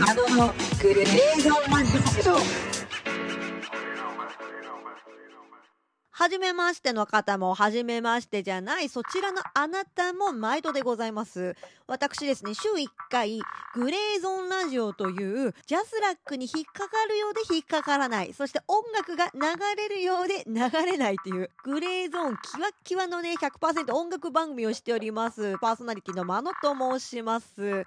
あのグレーゾーンラジオはじめましての方も、はじめましてじゃない、そちらのあなたも毎度でございます。私ですね、週1回、グレーゾーンラジオという、ジャスラックに引っかかるようで引っかからない、そして音楽が流れるようで流れないという、グレーゾーンキワキワのね、100%音楽番組をしております。パーソナリティのマノと申します。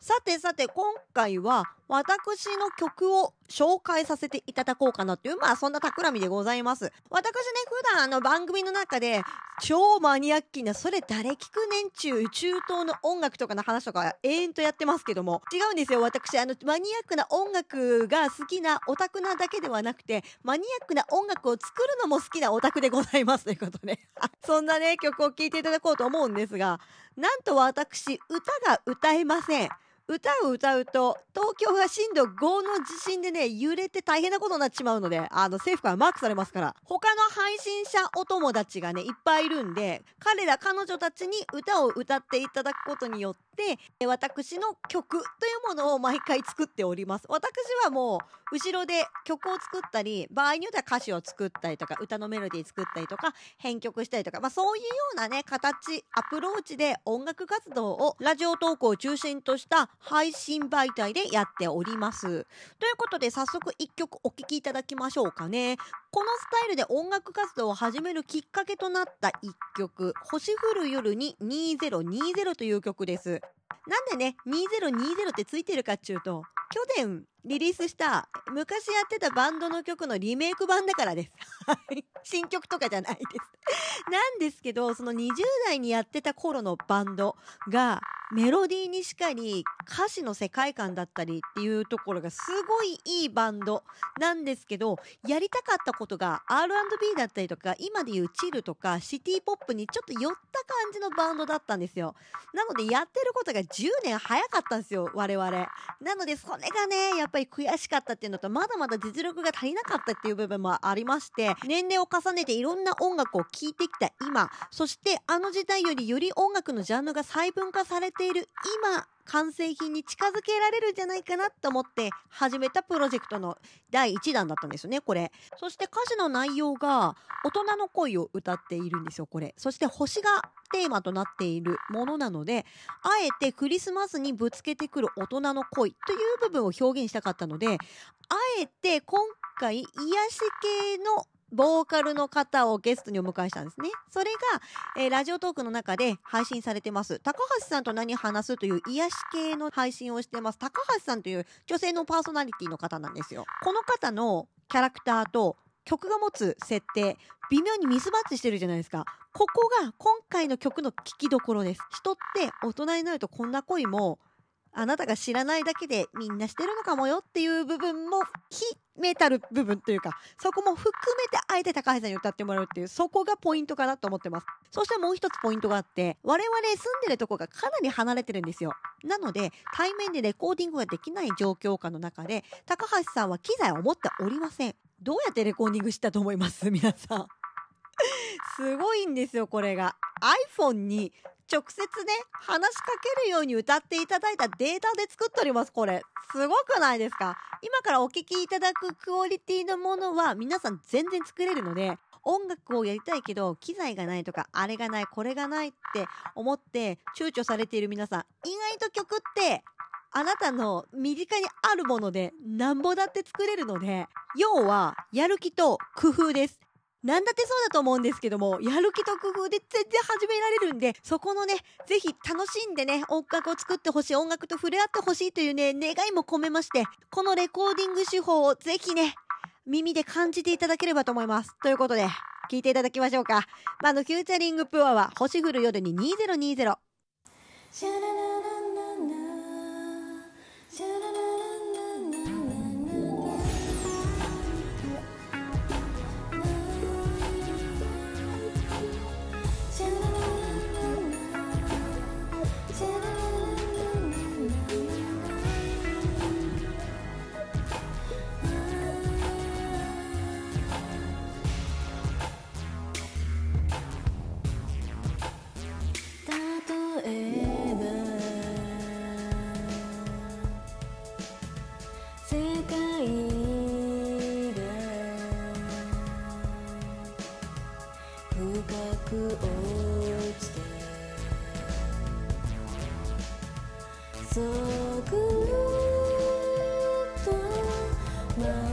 さてさて、今回は、私の曲を紹介させていただこうかなっていう、まあそんな企みでございます。私ね、普段あの番組の中で超マニアッキーな、それ誰聞くねんちゅう、中東の音楽とかの話とか永遠とやってますけども、違うんですよ。私、あの、マニアックな音楽が好きなオタクなだけではなくて、マニアックな音楽を作るのも好きなオタクでございます ということで、そんなね、曲を聴いていただこうと思うんですが、なんと私、歌が歌えません。歌を歌うと東京が震度5の地震でね揺れて大変なことになっちまうのであの政府からマークされますから他の配信者お友達がねいっぱいいるんで彼ら彼女たちに歌を歌っていただくことによって私の曲というものを毎回作っております私はもう後ろで曲を作ったり場合によっては歌詞を作ったりとか歌のメロディー作ったりとか編曲したりとか、まあ、そういうようなね形アプローチで音楽活動をラジオトークを中心とした配信媒体でやっております。ということで早速一曲お聴きいただきましょうかね。このスタイルで音楽活動を始めるきっかけとなった一曲、星降る夜に2020という曲です。なんでね、2020ってついてるかっていうと、去年リリースした昔やってたバンドの曲のリメイク版だからです。新曲とかじゃないです。なんですけど、その20代にやってた頃のバンドがメロディーにしかり歌詞の世界観だったりっていうところがすごいいいバンドなんですけど、やりたかったことが R&B だったりとか、今でいうチルとかシティポップにちょっと寄った感じのバンドだったんですよ。なのでやってることが10年早かったんですよ、我々。なのでそれがね、やっっぱり悔しかったっていうのと、まだまだ実力が足りなかったっていう部分もありまして、年齢を重ねていろんな音楽を聴いてきた今、そしてあの時代よりより音楽のジャンルが細分化されている今、完成品に近づけられるんじゃないかなと思って始めたプロジェクトの第1弾だったんですよね、これ。そして歌詞の内容が大人の恋を歌っているんですよ、これ。そして星がテーマとなっているものなので、あえてクリスマスにぶつけてくる大人の恋という部分を表現したかったので、あえて今回癒し系のボーカルの方をゲストにお迎えしたんですね。それが、えー、ラジオトークの中で配信されてます。高橋さんと何話すという癒し系の配信をしてます。高橋さんという女性のパーソナリティの方なんですよ。この方のキャラクターと曲が持つ設定、微妙にミスマッチしてるじゃないですか。ここが今回の曲の聴きどころです。人って大人になるとこんな恋もあなたが知らないだけでみんなしてるのかもよっていう部分も非メタル部分というかそこも含めてあえて高橋さんに歌ってもらうっていうそこがポイントかなと思ってます。そしてもう一つポイントがあって我々住んでるとこがかなり離れてるんですよ。なので対面でレコーディングができない状況下の中で高橋さんは機材を持っておりません。どうやってレコーディングしたと思います？皆さん。すごいんですよこれが。iPhone に直接ね、話しかけるように歌っていただいたデータで作っております、これ。すごくないですか？今からお聴きいただくクオリティのものは皆さん全然作れるので、音楽をやりたいけど、機材がないとか、あれがない、これがないって思って躊躇されている皆さん、意外と曲って、あなたの身近にあるものでなんぼだって作れるので、要は、やる気と工夫です。なんだってそうだと思うんですけども、やる気と工夫で全然始められるんで、そこのね、ぜひ楽しんでね、音楽を作ってほしい、音楽と触れ合ってほしいというね、願いも込めまして、このレコーディング手法をぜひね、耳で感じていただければと思います。ということで、聞いていただきましょうか。まあ、の、フューチャリングプアは、星降る夜に2020。回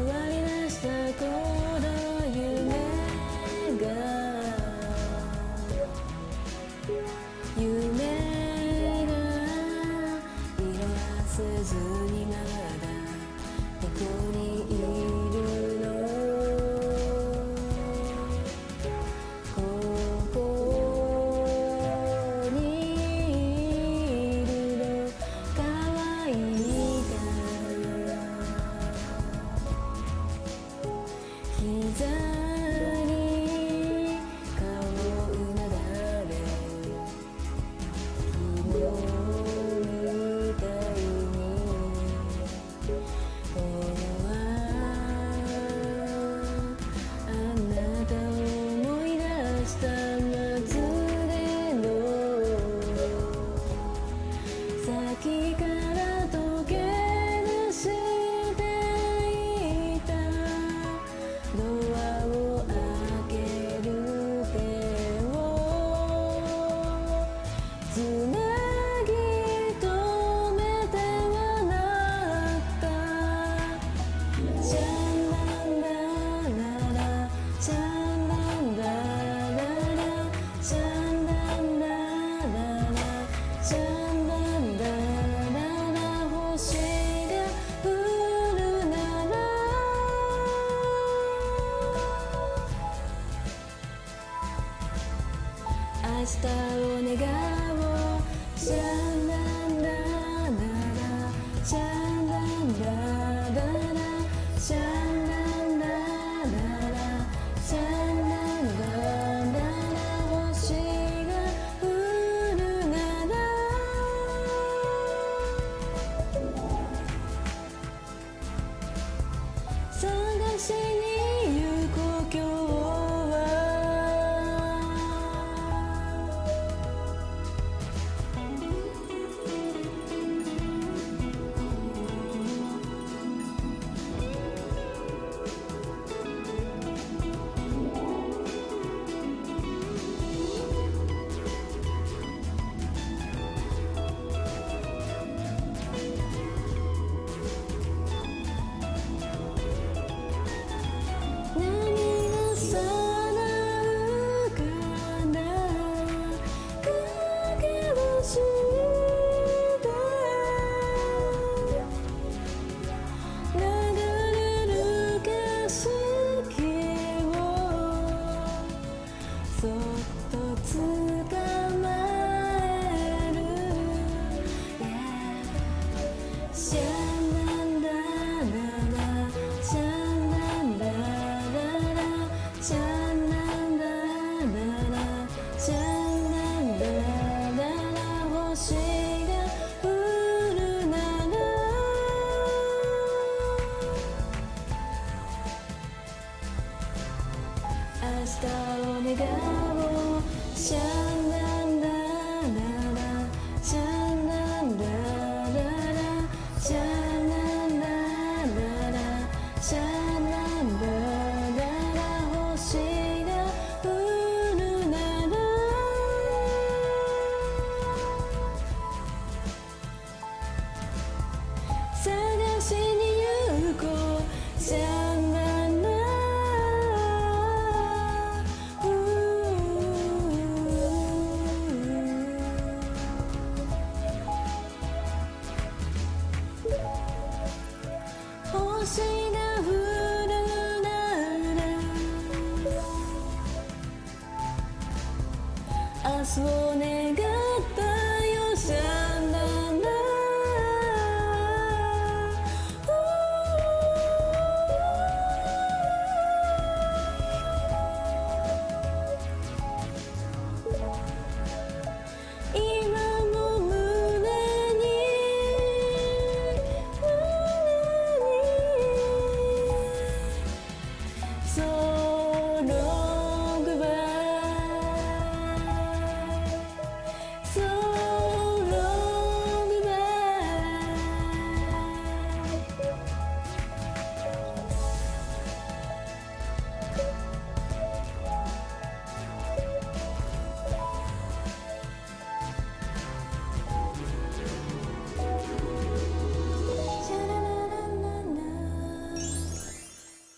ラ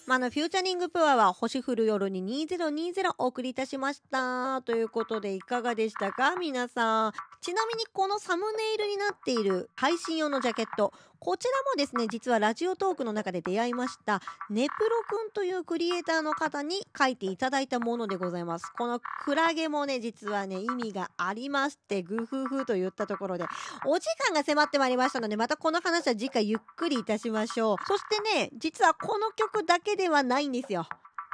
まあ、の、フューチャリングプアは星降る夜に2020お送りいたしました。ということで、いかがでしたか？皆さん。ちなみに、このサムネイルになっている配信用のジャケット。こちらもですね、実はラジオトークの中で出会いました、ネプロくんというクリエイターの方に書いていただいたものでございます。このクラゲもね、実はね、意味がありまして、グフフと言ったところで、お時間が迫ってまいりましたので、またこの話は次回ゆっくりいたしましょう。そしてね、実はこの曲だけではないんですよ。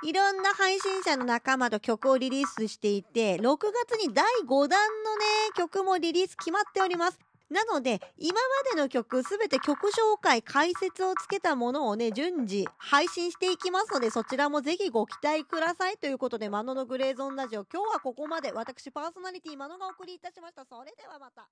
いろんな配信者の仲間と曲をリリースしていて、6月に第5弾のね、曲もリリース決まっております。なので、今までの曲すべて曲紹介、解説をつけたものをね、順次配信していきますので、そちらもぜひご期待ください。ということで、マノのグレーゾーンラジオ、今日はここまで。私、パーソナリティ、マノがお送りいたしました。それではまた。